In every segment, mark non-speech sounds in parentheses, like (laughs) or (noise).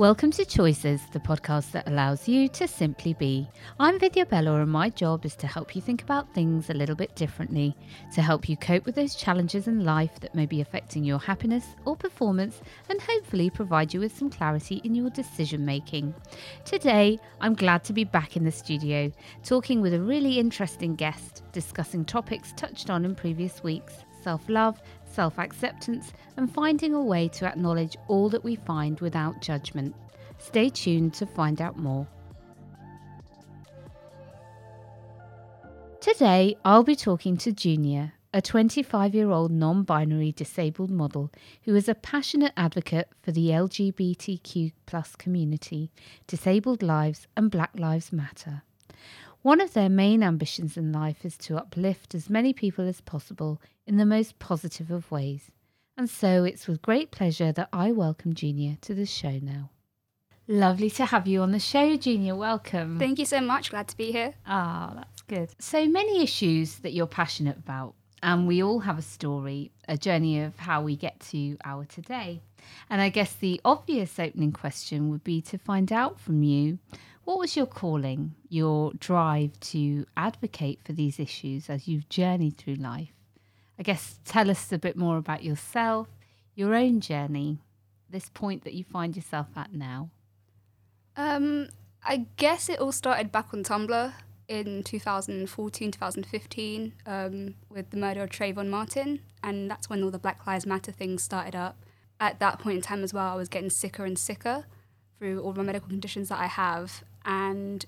Welcome to Choices, the podcast that allows you to simply be. I'm Vidya Bella, and my job is to help you think about things a little bit differently, to help you cope with those challenges in life that may be affecting your happiness or performance, and hopefully provide you with some clarity in your decision making. Today, I'm glad to be back in the studio, talking with a really interesting guest, discussing topics touched on in previous weeks self love, self acceptance, and finding a way to acknowledge all that we find without judgment. Stay tuned to find out more. Today, I'll be talking to Junior, a 25 year old non binary disabled model who is a passionate advocate for the LGBTQ community, disabled lives, and Black Lives Matter. One of their main ambitions in life is to uplift as many people as possible in the most positive of ways. And so it's with great pleasure that I welcome Junior to the show now. Lovely to have you on the show, Junior. Welcome. Thank you so much. Glad to be here. Ah, that's good. So many issues that you're passionate about, and we all have a story, a journey of how we get to our today. And I guess the obvious opening question would be to find out from you what was your calling, your drive to advocate for these issues as you've journeyed through life? I guess tell us a bit more about yourself, your own journey, this point that you find yourself at now. Um, I guess it all started back on Tumblr in 2014, 2015 um, with the murder of Trayvon Martin, and that's when all the Black Lives Matter things started up. At that point in time as well, I was getting sicker and sicker through all the medical conditions that I have, and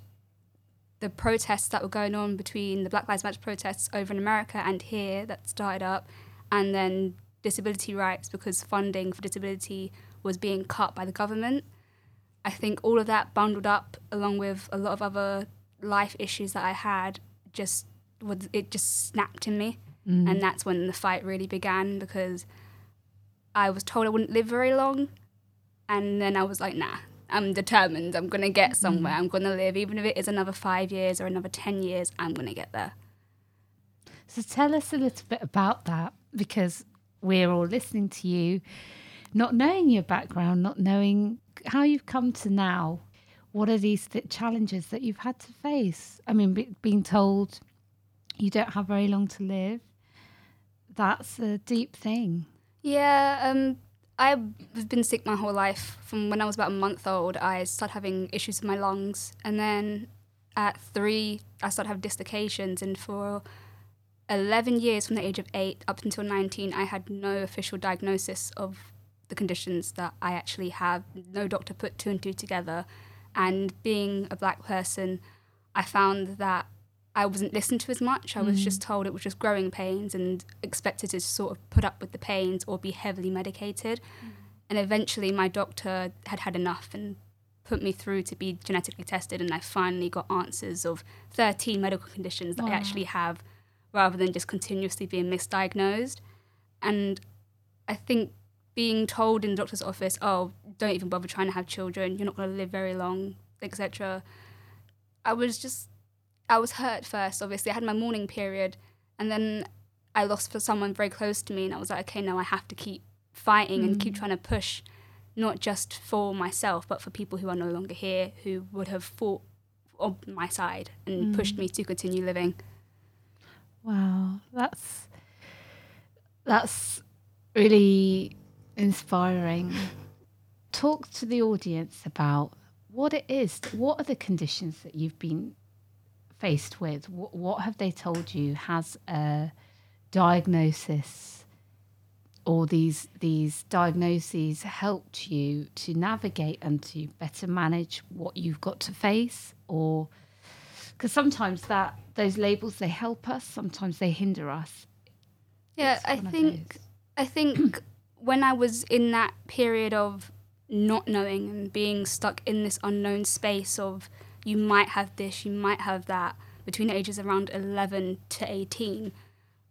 the protests that were going on between the Black Lives Matter protests over in America and here that started up, and then disability rights because funding for disability was being cut by the government. I think all of that bundled up along with a lot of other life issues that I had just was it just snapped in me. Mm. And that's when the fight really began because I was told I wouldn't live very long and then I was like, nah, I'm determined. I'm going to get somewhere. Mm. I'm going to live. Even if it is another five years or another 10 years, I'm going to get there. So tell us a little bit about that because we're all listening to you, not knowing your background, not knowing how you've come to now. What are these th- challenges that you've had to face? I mean, be- being told you don't have very long to live, that's a deep thing. Yeah, um, I've been sick my whole life. From when I was about a month old, I started having issues with my lungs, and then at three, I started having dislocations. And for 11 years, from the age of eight up until 19, I had no official diagnosis of the conditions that I actually have. No doctor put two and two together. And being a black person, I found that I wasn't listened to as much. I was mm. just told it was just growing pains and expected to sort of put up with the pains or be heavily medicated. Mm. And eventually, my doctor had had enough and put me through to be genetically tested. And I finally got answers of 13 medical conditions that wow. I actually have rather than just continuously being misdiagnosed. And I think being told in the doctor's office, oh, don't even bother trying to have children, you're not going to live very long, etc. I was just I was hurt first, obviously. I had my mourning period, and then I lost for someone very close to me, and I was like, okay, now I have to keep fighting mm. and keep mm. trying to push, not just for myself, but for people who are no longer here, who would have fought on my side and mm. pushed me to continue living. Wow, that's that's really inspiring. Talk to the audience about what it is. What are the conditions that you've been faced with? What, what have they told you? Has a diagnosis or these these diagnoses helped you to navigate and to better manage what you've got to face, or because sometimes that those labels they help us, sometimes they hinder us. Yeah, I think I think (clears throat) when I was in that period of not knowing and being stuck in this unknown space of you might have this, you might have that. Between the ages around 11 to 18,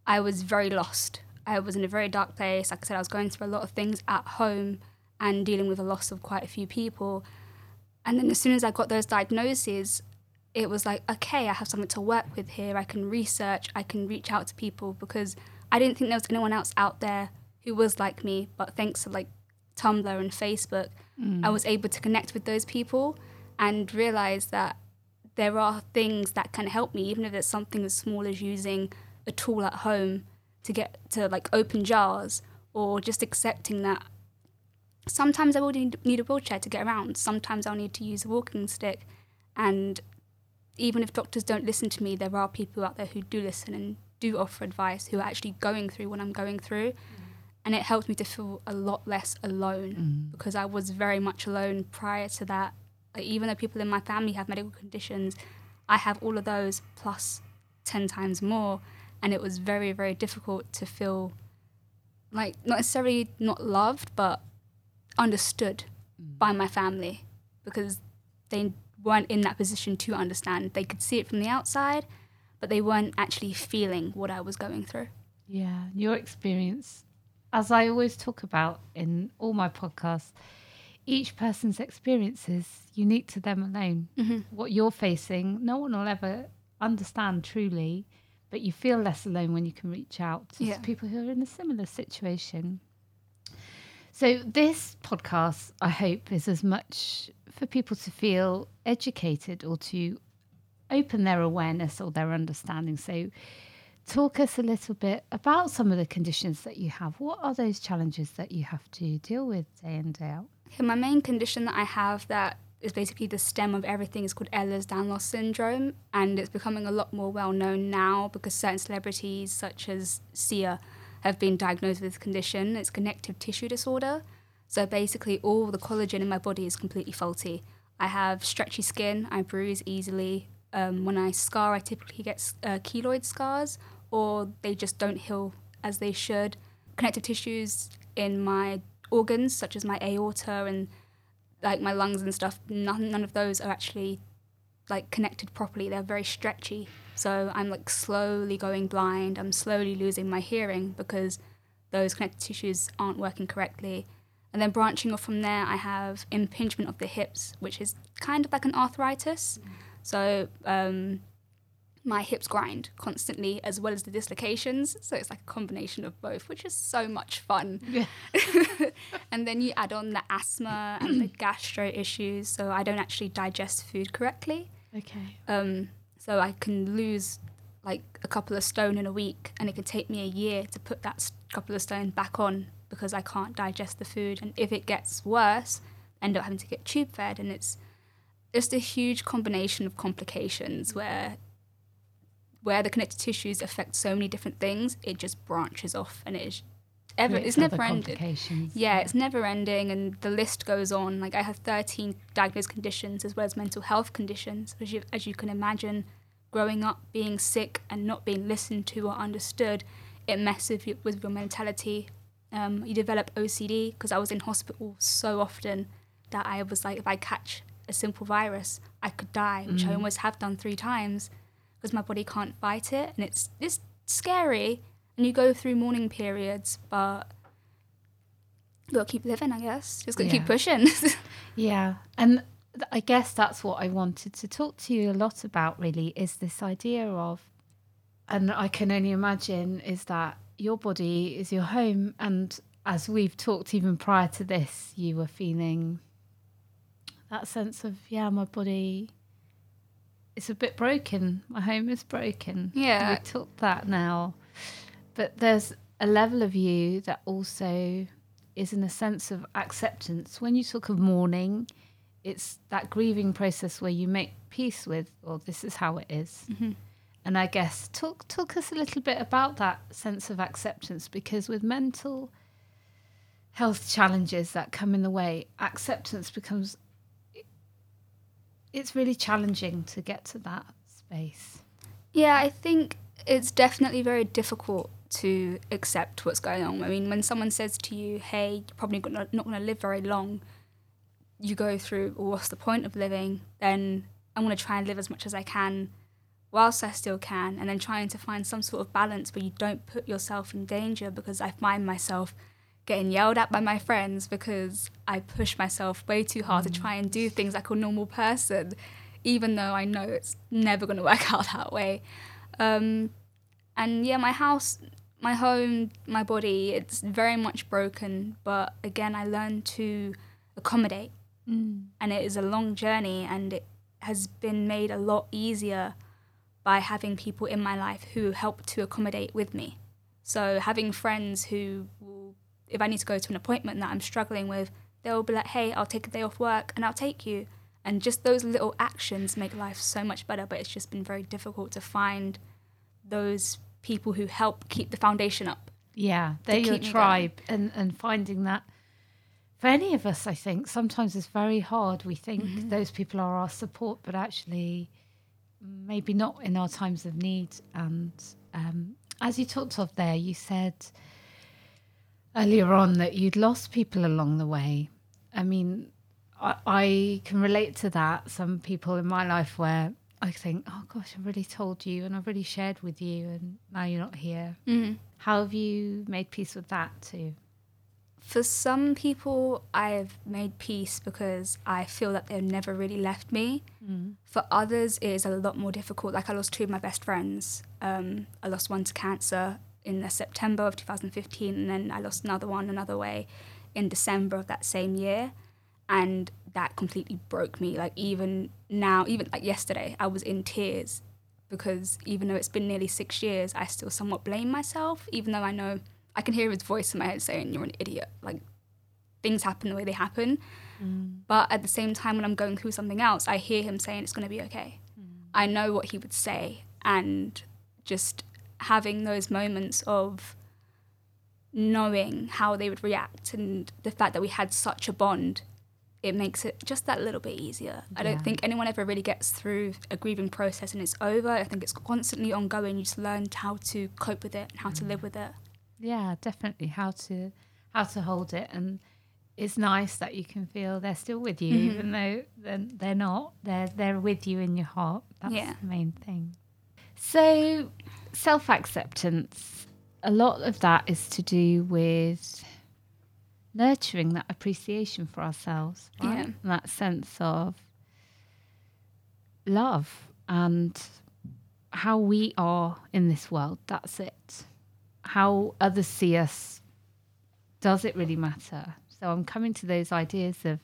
I was very lost. I was in a very dark place. Like I said, I was going through a lot of things at home and dealing with the loss of quite a few people. And then as soon as I got those diagnoses, it was like, okay, I have something to work with here. I can research, I can reach out to people because I didn't think there was anyone else out there who was like me. But thanks to like Tumblr and Facebook, I mm. was able to connect with those people and realize that there are things that can help me, even if it's something as small as using a tool at home to get to like open jars or just accepting that sometimes I will need need a wheelchair to get around. Sometimes I'll need to use a walking stick. And even if doctors don't listen to me, there are people out there who do listen and do offer advice who are actually going through what I'm going through. Mm. And it helped me to feel a lot less alone mm. because I was very much alone prior to that. Even though people in my family have medical conditions, I have all of those plus 10 times more. And it was very, very difficult to feel like not necessarily not loved, but understood mm. by my family because they weren't in that position to understand. They could see it from the outside, but they weren't actually feeling what I was going through. Yeah, your experience, as I always talk about in all my podcasts, each person's experience is unique to them alone. Mm-hmm. What you're facing, no one will ever understand truly, but you feel less alone when you can reach out to Yeah. people who are in a similar situation. So, this podcast, I hope, is as much for people to feel educated or to open their awareness or their understanding. So, talk us a little bit about some of the conditions that you have. What are those challenges that you have to deal with day in, and day out? Okay, my main condition that I have that is basically the stem of everything is called Ehlers-Danlos syndrome, and it's becoming a lot more well known now because certain celebrities such as Sia have been diagnosed with this condition. It's connective tissue disorder. So basically, all the collagen in my body is completely faulty. I have stretchy skin. I bruise easily. Um, when I scar, I typically get uh, keloid scars, or they just don't heal as they should. Connective tissues in my organs, such as my aorta and like my lungs and stuff, none, none of those are actually like connected properly. They're very stretchy. So I'm like slowly going blind. I'm slowly losing my hearing because those connective tissues aren't working correctly. And then branching off from there, I have impingement of the hips, which is kind of like an arthritis. So um, my hips grind constantly, as well as the dislocations. So it's like a combination of both, which is so much fun. Yeah. (laughs) and then you add on the asthma and the (clears throat) gastro issues, so I don't actually digest food correctly. Okay. Um, so I can lose like a couple of stone in a week, and it could take me a year to put that couple of stone back on because I can't digest the food. And if it gets worse, I end up having to get tube fed, and it's just a huge combination of complications where where the connective tissues affect so many different things, it just branches off, and it's ever Creates it's never ending. Yeah, it's never ending, and the list goes on. Like I have 13 diagnosed conditions as well as mental health conditions. As you, as you can imagine, growing up being sick and not being listened to or understood, it messes with, your- mentality. Um, you develop OCD because I was in hospital so often that I was like, if I catch a simple virus, I could die, which I almost have done three times because my body can't fight it, and it's it's scary. And you go through mourning periods, but you gotta keep living, I guess. Just gotta Yeah. keep pushing. (laughs) Yeah. And I guess that's what I wanted to talk to you a lot about, really, is this idea of, and I can only imagine, is that your body is your home. And as we've talked even prior to this, you were feeling that sense of, yeah, my body is a bit broken. My home is broken. Yeah. We talked that now. But there's a level of you that also is in a sense of acceptance. When you talk of mourning, it's that grieving process where you make peace with, well, this is how it is. Mm-hmm. And I guess talk talk us a little bit about that sense of acceptance because with mental health challenges that come in the way, acceptance becomes it's really challenging to get to that space. yeah, I think it's definitely very difficult to accept what's going on. I mean, when someone says to you, "Hey, you're probably not going to live very long," you go through, "Well, what's the point of living?" Then I'm going to try and live as much as I can whilst I still can, and then trying to find some sort of balance where you don't put yourself in danger because I find myself getting yelled at by my friends because I push myself way too hard to try and do things like a normal person, even though I know it's never going (laughs) to work out that way. Um, and yeah, my house, my home, my body, it's very much broken. But again, I learned to accommodate. Mm. And it is a long journey, and it has been made a lot easier by having people in my life who help to accommodate with me. So having friends who will, if I need to go to an appointment that I'm struggling with, they'll be like, hey, I'll take a day off work and I'll take you. And just those little actions make life so much better, but it's just been very difficult to find those people who help keep the foundation up. Yeah, they're your tribe, and and finding that for any of us, I think sometimes it's very hard. We think Mm-hmm. those people are our support, but actually, maybe not in our times of need. And um, as you talked of there, you said earlier on that you'd lost people along the way. I mean, I, I can relate to that. Some people in my life where I think, oh gosh, I've really told you and I've really shared with you, and now you're not here. Mm-hmm. How have you made peace with that too? For some people, I've made peace because I feel that they've never really left me. For others, it is a lot more difficult. Like I lost two of my best friends. Um, I lost one to cancer in the September of 2015, and then I lost another one another way in December of that same year, and that completely broke me. Like even now, even like yesterday, I was in tears because even though it's been nearly six years, I still somewhat blame myself, even though I know I can hear his voice in my head saying, You're an idiot. Like, things happen the way they happen. Mm. But at the same time, when I'm going through something else, I hear him saying, It's going to be okay. Mm. I know what he would say. And just having those moments of knowing how they would react and the fact that we had such a bond it makes it just that little bit easier. I don't think anyone ever really gets through a grieving process and it's over. I think it's constantly ongoing. You just learn how to cope with it and how to live with it. Yeah, definitely. How to how to hold it, and it's nice that you can feel they're still with you, Mhm. even though they're, they're not. They're they're with you in your heart. That's Yeah. the main thing. So, self acceptance. A lot of that is to do with nurturing that appreciation for ourselves, right? Yeah. And that sense of love and how we are in this world. That's it. How others see us, does it really matter? So I'm coming to those ideas of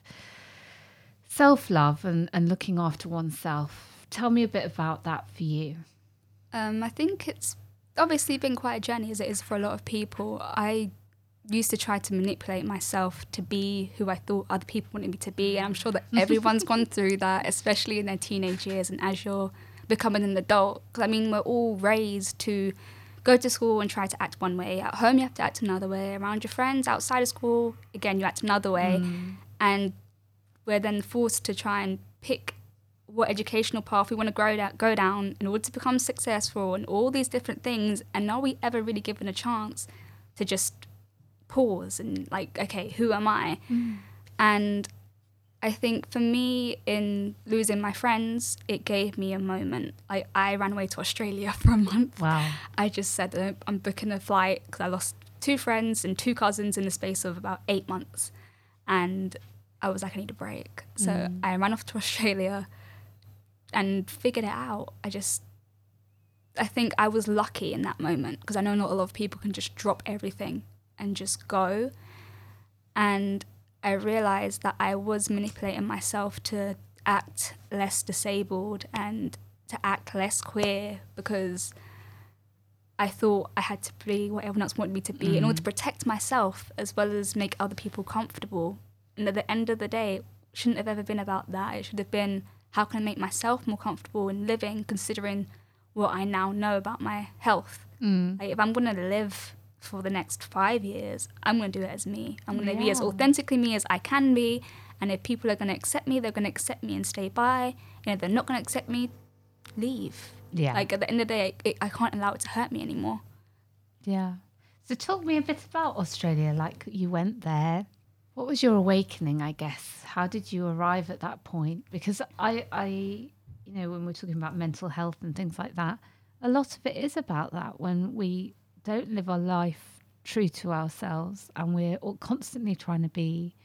self love and, and looking after oneself. Tell me a bit about that for you. Um, I think it's obviously been quite a journey as it is for a lot of people. I used to try to manipulate myself to be who I thought other people wanted me to be. And I'm sure that (laughs) everyone's gone through that, especially in their teenage years and as you're becoming an adult. Because I mean, we're all raised to go to school and try to act one way. At home, you have to act another way. Around your friends, outside of school, again, you act another way. And we're then forced to try and pick what educational path we want to grow da- go down in order to become successful and all these different things. And are we ever really given a chance to just pause and like, okay, who am I? Mm. And I think for me, in losing my friends, it gave me a moment. Like I ran away to Australia (laughs) for a month. Wow. I just said I'm booking a flight because I lost two friends and two cousins in the space of about eight months, and I was like, I need a break. So mm. I ran off to Australia and figured it out. I just, I think I was lucky in that moment because I know not a lot of people can just drop everything and just go, and I realized that I was manipulating myself to act less disabled and to act less queer because I thought I had to be what everyone else wanted me to be in order to mm. protect myself as well as make other people comfortable. And at the end of the day, it shouldn't have ever been about that. It should have been how can I make myself more comfortable in living, considering what I now know about my health. Mm. Like if I'm gonna live for the next five years, I'm gonna do it as me. I'm gonna be as authentically me as I can be. And if people are gonna accept me, they're gonna accept me and stay by. And if they're not gonna accept me, leave. Yeah. Like at the end of the day, it, I can't allow it to hurt me anymore. Yeah. So talk me a bit about Australia. Like you went there. What was your awakening, I guess? How did you arrive at that point? Because I I you know, when we're talking about mental health and things like that, a lot of it is about that when we don't live our life true to ourselves and we're all constantly trying to be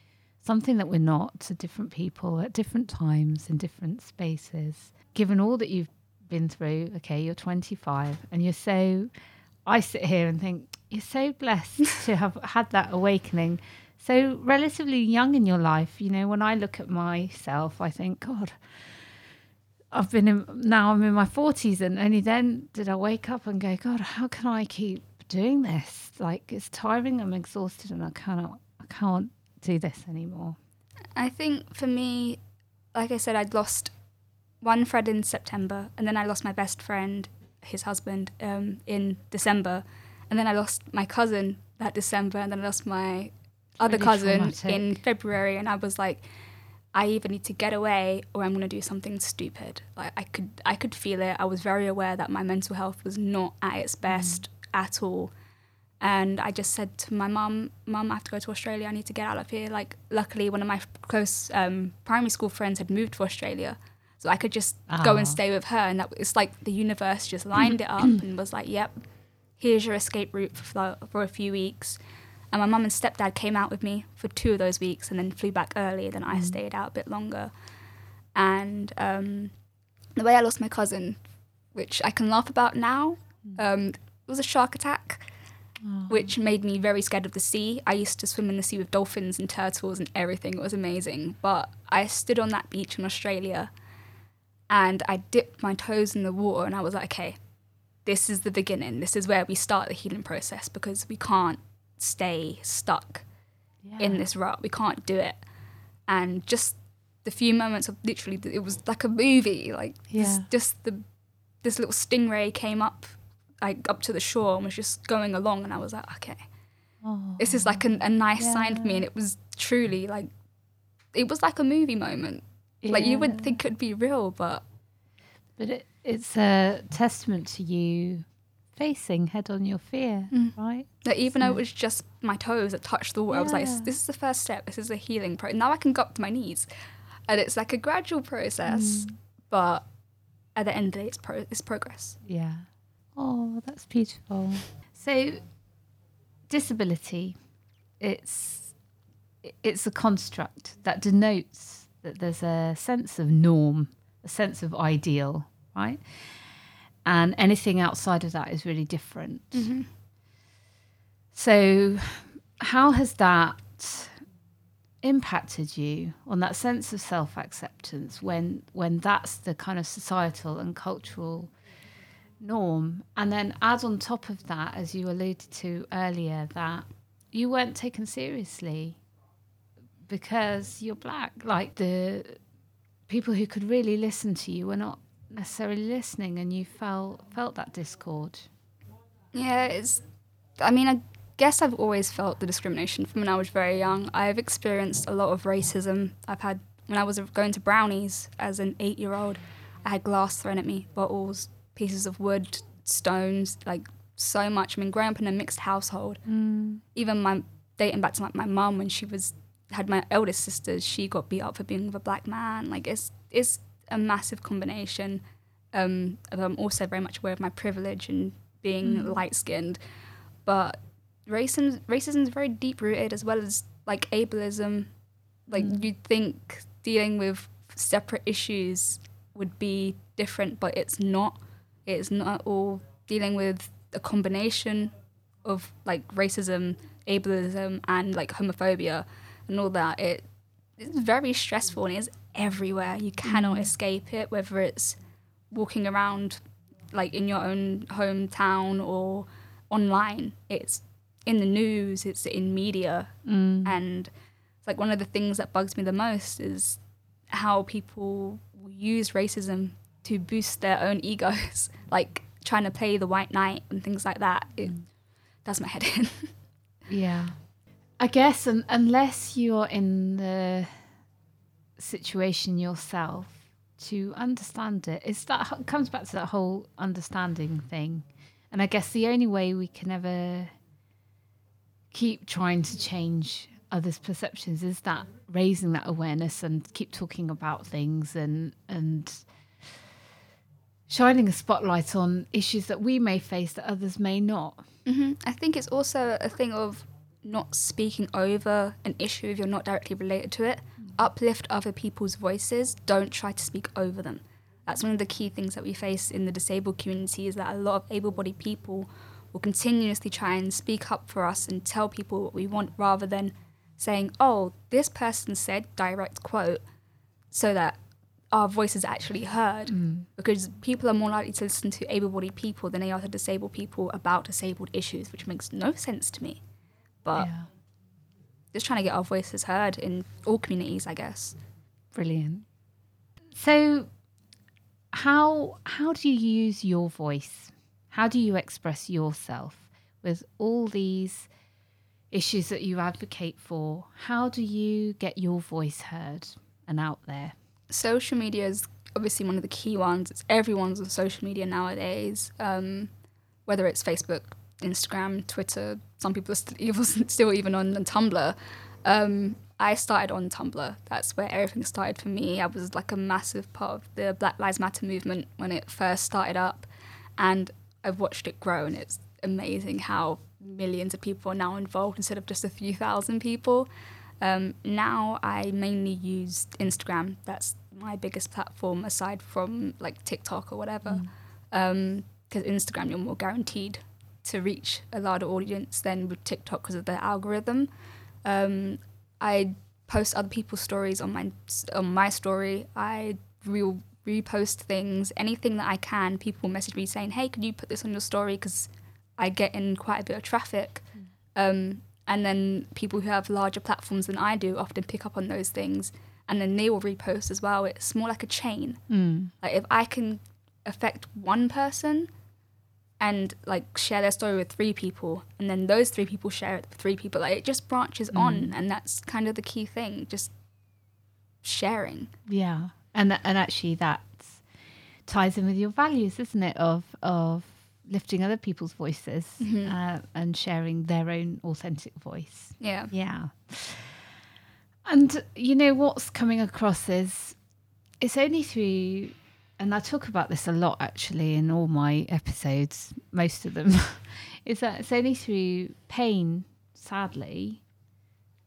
something that we're not to different people at different times in different spaces. Given all that you've been through, okay, you're 25 and you're so I sit here and think you're so blessed (laughs) to have had that awakening so relatively young in your life. You know, when I look at myself, I think, God, I've been in, now I'm in my 40s, and only then did I wake up and go, God, how can I keep doing this? Like it's tiring. I'm exhausted, and I cannot, I can't do this anymore. I think for me, like I said, I'd lost one friend in September, and then I lost my best friend, his husband, um, in December, and then I lost my cousin that December, and then I lost my other really cousin traumatic. in February, and I was like, I either need to get away or I'm gonna do something stupid. Like I could, I could feel it. I was very aware that my mental health was not at its best at all, and I just said to my mum, "Mum, I have to go to Australia. I need to get out of here." Like, luckily, one of my close um, primary school friends had moved to Australia, so I could just go Ah. and stay with her, and that it's like the universe just lined it up (clears throat) and was like, "Yep, here's your escape route for, for a few weeks." And my mum and stepdad came out with me for two of those weeks and then flew back early. Then I stayed out a bit longer. And um, the way I lost my cousin, which I can laugh about now, um, it was a shark attack, which made me very scared of the sea. I used to swim in the sea with dolphins and turtles and everything. It was amazing. But I stood on that beach in Australia and I dipped my toes in the water and I was like, okay, this is the beginning. This is where we start the healing process because we can't stay stuck in this rut. We can't do it. And just the few moments of literally, it was like a movie. Like this, just the this little stingray came up, like up to the shore and was just going along, and I was like, okay, Oh, this is like a, a nice sign for me. And it was truly like, it was like a movie moment. Like you wouldn't think it'd be real, but But it, it's a testament to you facing head on your fear, Mm. right? Like even though it was just my toes that touched the water, I was like, "This is the first step. This is a healing process." Now I can go up to my knees, and it's like a gradual process, Mm. but at the end of the day, it's pro- it's progress. Yeah. Oh, that's beautiful. So, disability, it's it's a construct that denotes that there's a sense of norm, a sense of ideal, right? And anything outside of that is really different. Mm-hmm. So, how has that impacted you on that sense of self acceptance when when that's the kind of societal and cultural norm? And then add on top of that, as you alluded to earlier, that you weren't taken seriously because you're black. Like the people who could really listen to you were not necessarily listening, and you felt felt that discord. Yeah, it's. I mean, I guess I've always felt the discrimination from when I was very young. I've experienced a lot of racism. I've had when I was going to brownies as an eight-year-old, I had glass thrown at me, bottles, pieces of wood, stones, like so much. I mean, growing up in a mixed household, mm. even my dating back to like my mum when she was had my eldest sister, she got beat up for being with a black man. Like it's it's a massive combination. Um, I'm also very much aware of my privilege and being light skinned, but racism racism is very deep rooted as well as like ableism. Like you'd think dealing with separate issues would be different, but it's not. It's not at all dealing with a combination of like racism, ableism, and like homophobia and all that. It it's very stressful and it's everywhere. You mm. cannot escape it, whether it's walking around like in your own hometown or online. It's in the news, it's in media. Mm. And it's like one of the things that bugs me the most is how people use racism to boost their own egos, (laughs) like trying to play the white knight and things like that. It mm. does my head in. (laughs) Yeah. I guess un- unless you're in the situation yourself to understand it, it's that it comes back to that whole understanding thing. And I guess the only way we can ever keep trying to change others' perceptions is that raising that awareness and keep talking about things and and shining a spotlight on issues that we may face that others may not. hmm I think it's also a thing of not speaking over an issue if you're not directly related to it. Uplift other people's voices. Don't try to speak over them. That's one of the key things that we face in the disabled community is that a lot of able-bodied people will continuously try and speak up for us and tell people what we want rather than saying, oh, this person said direct quote, so that our voice is actually heard. Mm. Because people are more likely to listen to able bodied people than they are to disabled people about disabled issues, which makes no sense to me. But yeah. Just trying to get our voices heard in all communities, I guess. Brilliant. So, how how do you use your voice? How do you express yourself with all these issues that you advocate for? How do you get your voice heard and out there? Social media is obviously one of the key ones. It's everyone's on social media nowadays, um, whether it's Facebook, Instagram, Twitter. Some people are still (laughs) even, still even on Tumblr. Um, I started on Tumblr. That's where everything started for me. I was like a massive part of the Black Lives Matter movement when it first started up, and I've watched it grow, and it's amazing how millions of people are now involved instead of just a few thousand people. Um, now I mainly use Instagram. That's my biggest platform aside from like TikTok or whatever. Because um, Instagram, you're more guaranteed to reach a larger audience than with TikTok because of the algorithm. Um, I post other people's stories on my on my story. I re- repost things, anything that I can. People message me saying, "Hey, could you put this on your story?" Because I get in quite a bit of traffic. Um, and then people who have larger platforms than I do often pick up on those things, and then they will repost as well. It's more like a chain. Mm. Like if I can affect one person and like share their story with three people and then those three people share it with three people like it just branches on and that's kind of the key thing just sharing Yeah, and tha- and actually that ties in with your values, isn't it? Of of lifting other people's voices uh, and sharing their own authentic voice. yeah Yeah. And you know what's coming across is it's only through and I talk about this a lot actually in all my episodes, most of them, (laughs) is that it's only through pain, sadly,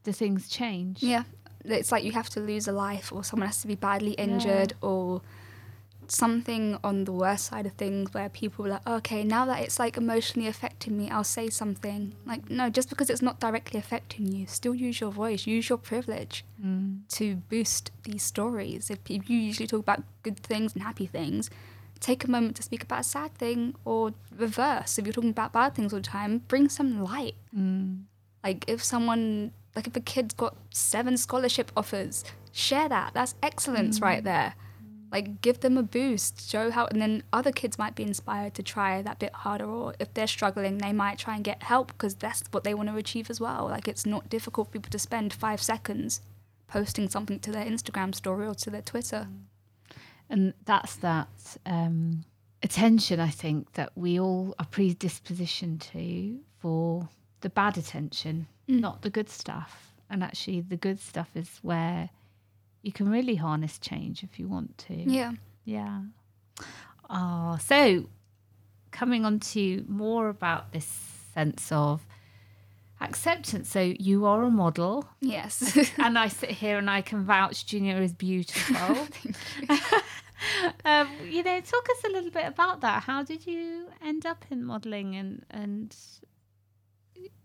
do things change. yeah it's like you have to lose a life or someone has to be badly injured or something on the worst side of things where people are like okay now that it's like emotionally affecting me i'll say something like no just because it's not directly affecting you still use your voice use your privilege Mm. to boost these stories. If you usually talk about good things and happy things, take a moment to speak about a sad thing or reverse. If you're talking about bad things all the time, bring some light. Mm. Like if someone, like if a kid's got seven scholarship offers, share that. That's excellence right there. Like give them a boost, show how, and then other kids might be inspired to try that bit harder. Or if they're struggling, they might try and get help because that's what they want to achieve as well. Like it's not difficult for people to spend five seconds posting something to their Instagram story or to their Twitter. And that's that um, attention, I think, that we all are predispositioned to for the bad attention, Mm. not the good stuff. And actually, the good stuff is where you can really harness change if you want to. Yeah. Yeah. Oh, so coming on to more about this sense of acceptance. So you are a model, Yes. (laughs) and I sit here and I can vouch Junior is beautiful. (laughs) (laughs) um, you know, talk us a little bit about that. How did you end up in modelling and and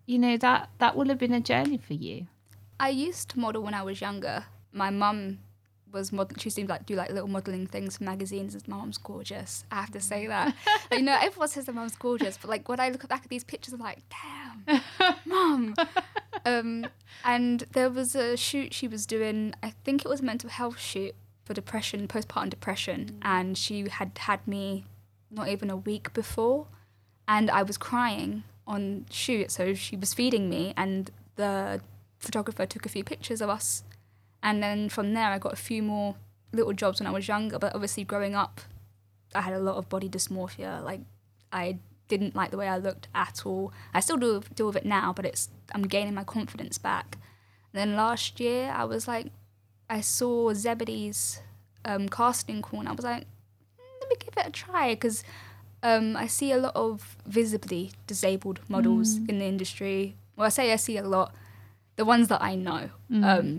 you know that that will have been a journey for you. I used to model when I was younger. My mum was model. She seemed like do like little modeling things for magazines. My mum's gorgeous. I have to say that. (laughs) like, you know, everyone says their mum's gorgeous, but like when I look back at these pictures, I'm like, damn, (laughs) mum. Um, and there was a shoot she was doing. I think it was a mental health shoot for depression, postpartum depression, and she had had me not even a week before, and I was crying on shoot. So she was feeding me, and the photographer took a few pictures of us, and then from there I got a few more little jobs when I was younger. But obviously, growing up, I had a lot of body dysmorphia. Like I didn't like the way I looked at all. I still do deal with it now, but it's I'm gaining my confidence back. And then last year, I was like, I saw Zebedee's um, casting call, and I was like, "Mm, let me give it a try because um, I see a lot of visibly disabled models in the industry. Well, I say I see a lot, the ones that I know,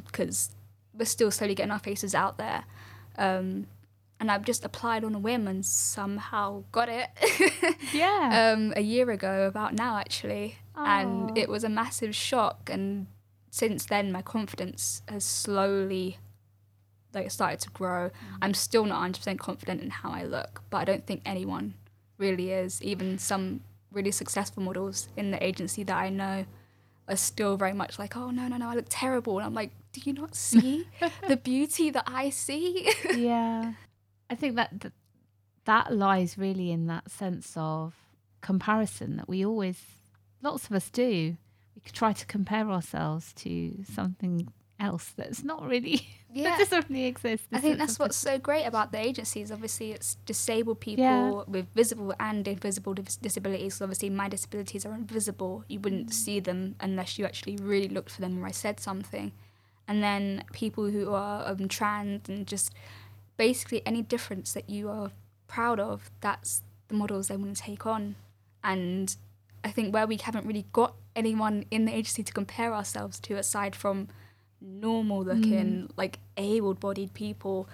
because we're still slowly getting our faces out there. Um, and I've just applied on a whim and somehow got it. (laughs) Yeah. um, a year ago, about now actually, and it was a massive shock. And since then, my confidence has slowly like started to grow. I'm still not 100% confident in how I look, but I don't think anyone really is. Even some really successful models in the agency that I know are still very much like, oh no no no, I look terrible, and I'm like, do you not see the beauty that I see? (laughs) yeah. I think that, that that lies really in that sense of comparison that we always, lots of us do. We could try to compare ourselves to something else that's not really, (laughs) that doesn't really exist. I think that's what's so great about the agencies. Obviously, it's disabled people Yeah. with visible and invisible dis- disabilities. So obviously, my disabilities are invisible. You wouldn't Mm. see them unless you actually really looked for them or I said something. And then people who are um, trans and just basically any difference that you are proud of, that's the models they want to take on. And I think where we haven't really got anyone in the agency to compare ourselves to aside from normal looking, like able bodied people,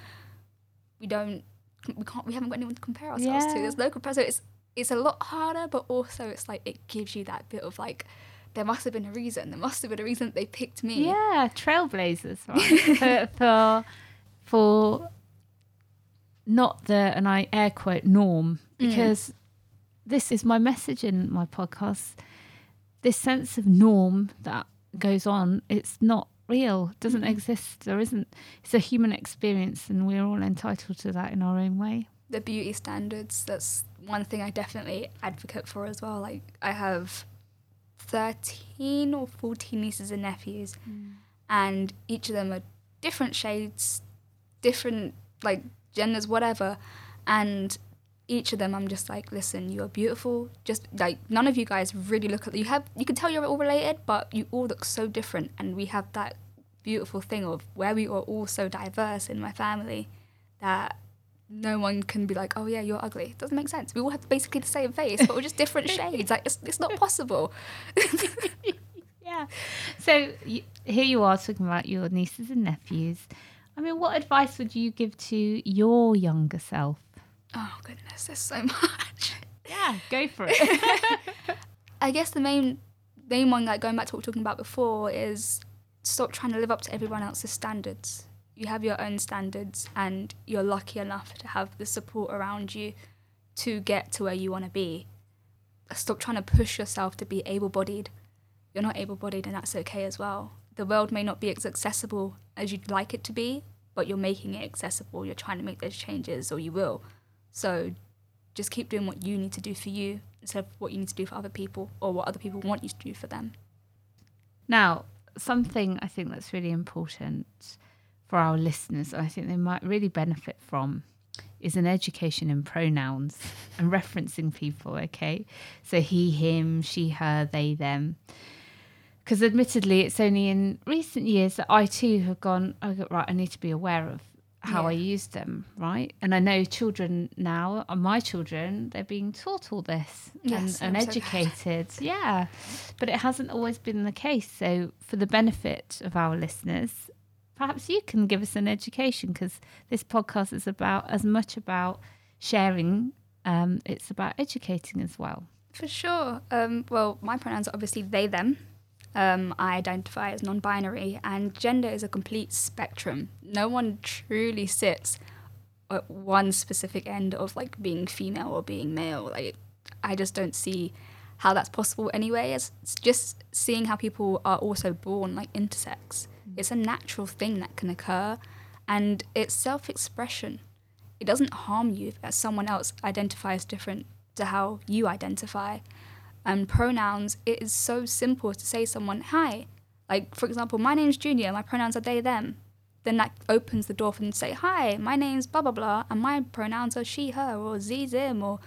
we don't we can't we haven't got anyone to compare ourselves to. Yeah. There's no comparison. It's it's a lot harder, but also it's like it gives you that bit of like there must have been a reason. There must have been a reason that they picked me. Yeah, trailblazers, right? (laughs) for, for for not the and I air quote norm Mm. because this is my message in my podcast. This sense of norm that goes on, it's not real, doesn't Mm-mm. exist. There isn't. It's a human experience, and we're all entitled to that in our own way. the beauty standards that's one thing i definitely advocate for as well like i have 13 or 14 nieces and nephews. Mm. And each of them are different shades different like genders whatever. And each of them i'm just like listen you are beautiful. Just like none of you guys really look at you have you can tell you're all related but you all look so different. And we have that beautiful thing of where we are all so diverse in my family that no one can be like, oh yeah, you're ugly. It doesn't make sense. We all have basically the same face, but we're just different (laughs) shades. Like it's, it's not possible. (laughs) Yeah. So y- here you are talking about your nieces and nephews. I mean, what advice would you give to your younger self? Oh goodness, there's so (laughs) much. Yeah, go for it. I guess the main main one, like going back to what we were talking about before, is stop trying to live up to everyone else's standards. You have your own standards, and you're lucky enough to have the support around you to get to where you want to be. Stop trying to push yourself to be able-bodied. You're not able-bodied, and that's okay as well. The world may not be as accessible as you'd like it to be, but you're making it accessible. You're trying to make those changes, or you will. So just keep doing what you need to do for you instead of what you need to do for other people or what other people want you to do for them. Now, something I think that's really important for our listeners, I think they might really benefit from, is an education in pronouns and (laughs) referencing people, okay? So he, him, she, her, they, them. Because admittedly, it's only in recent years that I too have gone, oh, right, I need to be aware of how I use them, right? And I know children now, uh, my children, they're being taught all this Yes, and, and I'm so educated. yeah. But it hasn't always been the case. So, for the benefit of our listeners, perhaps you can give us an education because this podcast is about as much about sharing, um, it's about educating as well. For sure. Um, well, my pronouns are obviously they, them. Um, I identify as non binary, and gender is a complete spectrum. No one truly sits at one specific end of like being female or being male. Like, I just don't see how that's possible anyway. It's it's just seeing how people are also born like intersex. It's a natural thing that can occur, and it's self expression. It doesn't harm you if someone else identifies different to how you identify. And pronouns, it is so simple to say someone, hi. Like, for example, my name's Junior, my pronouns are they, them. Then that opens the door for them to say, hi, my name's blah, blah, blah, and my pronouns are she, her, or z, zim, or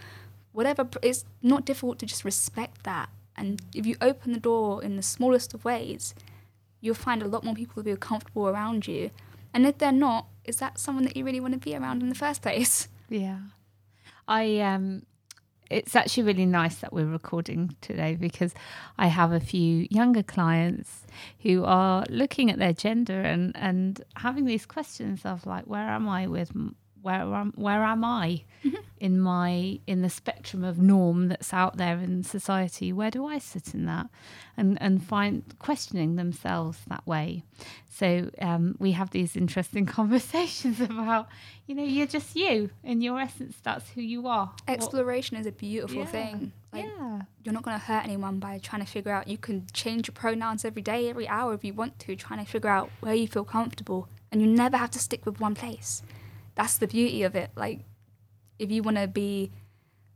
whatever. It's not difficult to just respect that. And if you open the door in the smallest of ways, you'll find a lot more people who be comfortable around you. And if they're not, is that someone that you really want to be around in the first place? (laughs) Yeah. I um it's actually really nice that we're recording today because I have a few younger clients who are looking at their gender and and having these questions of like where am I with where am where am I in my in the spectrum of norm that's out there in society? Where do I sit in that? And and find questioning themselves that way. So um, we have these interesting (laughs) conversations about you know you're just you in your essence. That's who you are. Exploration is a beautiful Yeah. thing. Like yeah. you're not going to hurt anyone by trying to figure out. You can change your pronouns every day, every hour if you want to, trying to figure out where you feel comfortable. And you never have to stick with one place. That's the beauty of it. Like, if you want to be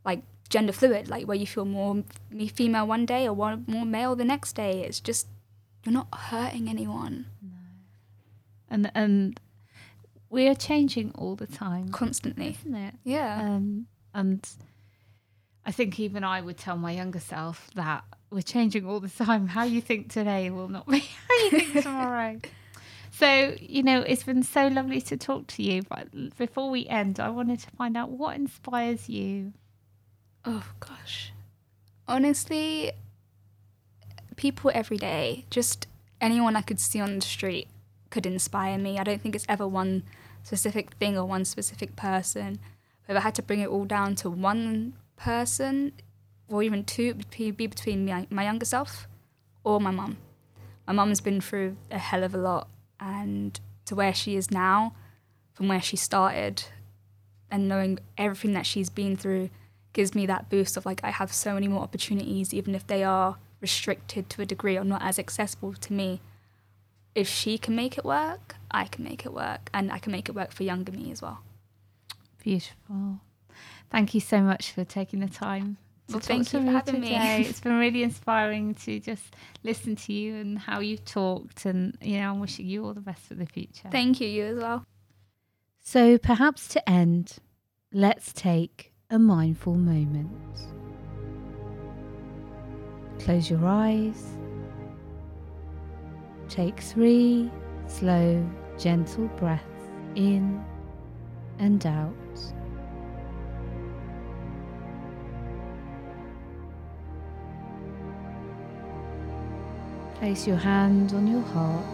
like gender fluid, like where you feel more me female one day or one more male the next day, it's just you're not hurting anyone And and we are changing all the time, constantly. isn't it? Yeah. Um, and I think even I would tell my younger self that we're changing all the time. How you think today will not be (laughs) how you think (laughs) tomorrow. So, you know, it's been so lovely to talk to you. But before we end, I wanted to find out what inspires you. Oh gosh. Honestly, people every day, just anyone I could see on the street could inspire me. I don't think it's ever one specific thing or one specific person. But if I had to bring it all down to one person, or even two, it would be be between my, my younger self or my mum. My mum's been through a hell of a lot, and to where she is now, from where she started, and knowing everything that she's been through gives me that boost of like I have so many more opportunities, even if they are restricted to a degree or not as accessible to me. If she can make it work, I can make it work, and I can make it work for younger me as well. Beautiful. Thank you so much for taking the time. Well, thank you for me having me. today. It's been really (laughs) inspiring to just listen to you and how you've talked, and you know, I'm wishing you all the best for the future. Thank you, you as well. So, perhaps to end, let's take a mindful moment. Close your eyes. Take three slow, gentle breaths in and out. Place your hand on your heart.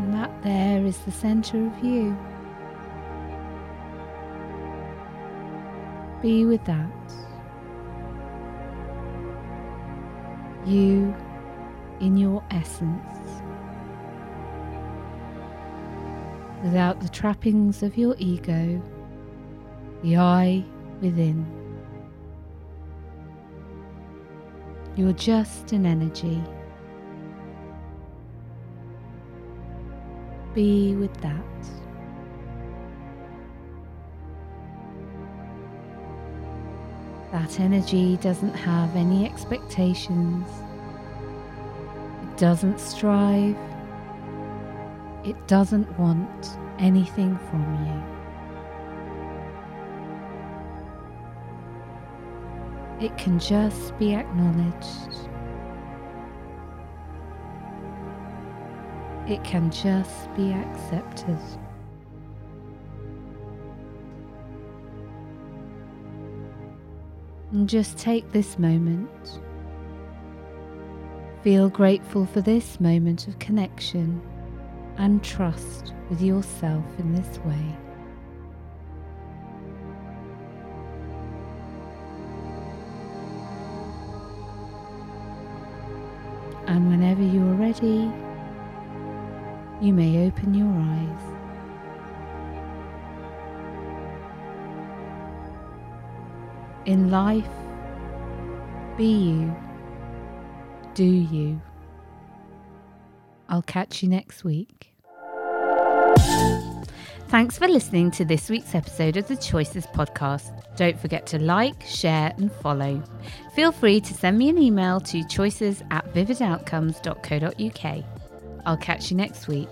And that there is the center of you. Be with that. You in your essence. Without the trappings of your ego, the I within. You're just an energy. Be with that. That energy doesn't have any expectations. It doesn't strive. It doesn't want anything from you. It can just be acknowledged. It can just be accepted. And just take this moment. Feel grateful for this moment of connection and trust with yourself in this way. And whenever you are ready, you may open your eyes. In life, be you, do you. I'll catch you next week. Thanks for listening to this week's episode of the Choices Podcast. Don't forget to like, share, and follow. Feel free to send me an email to choices at vividoutcomes.co.uk. I'll catch you next week.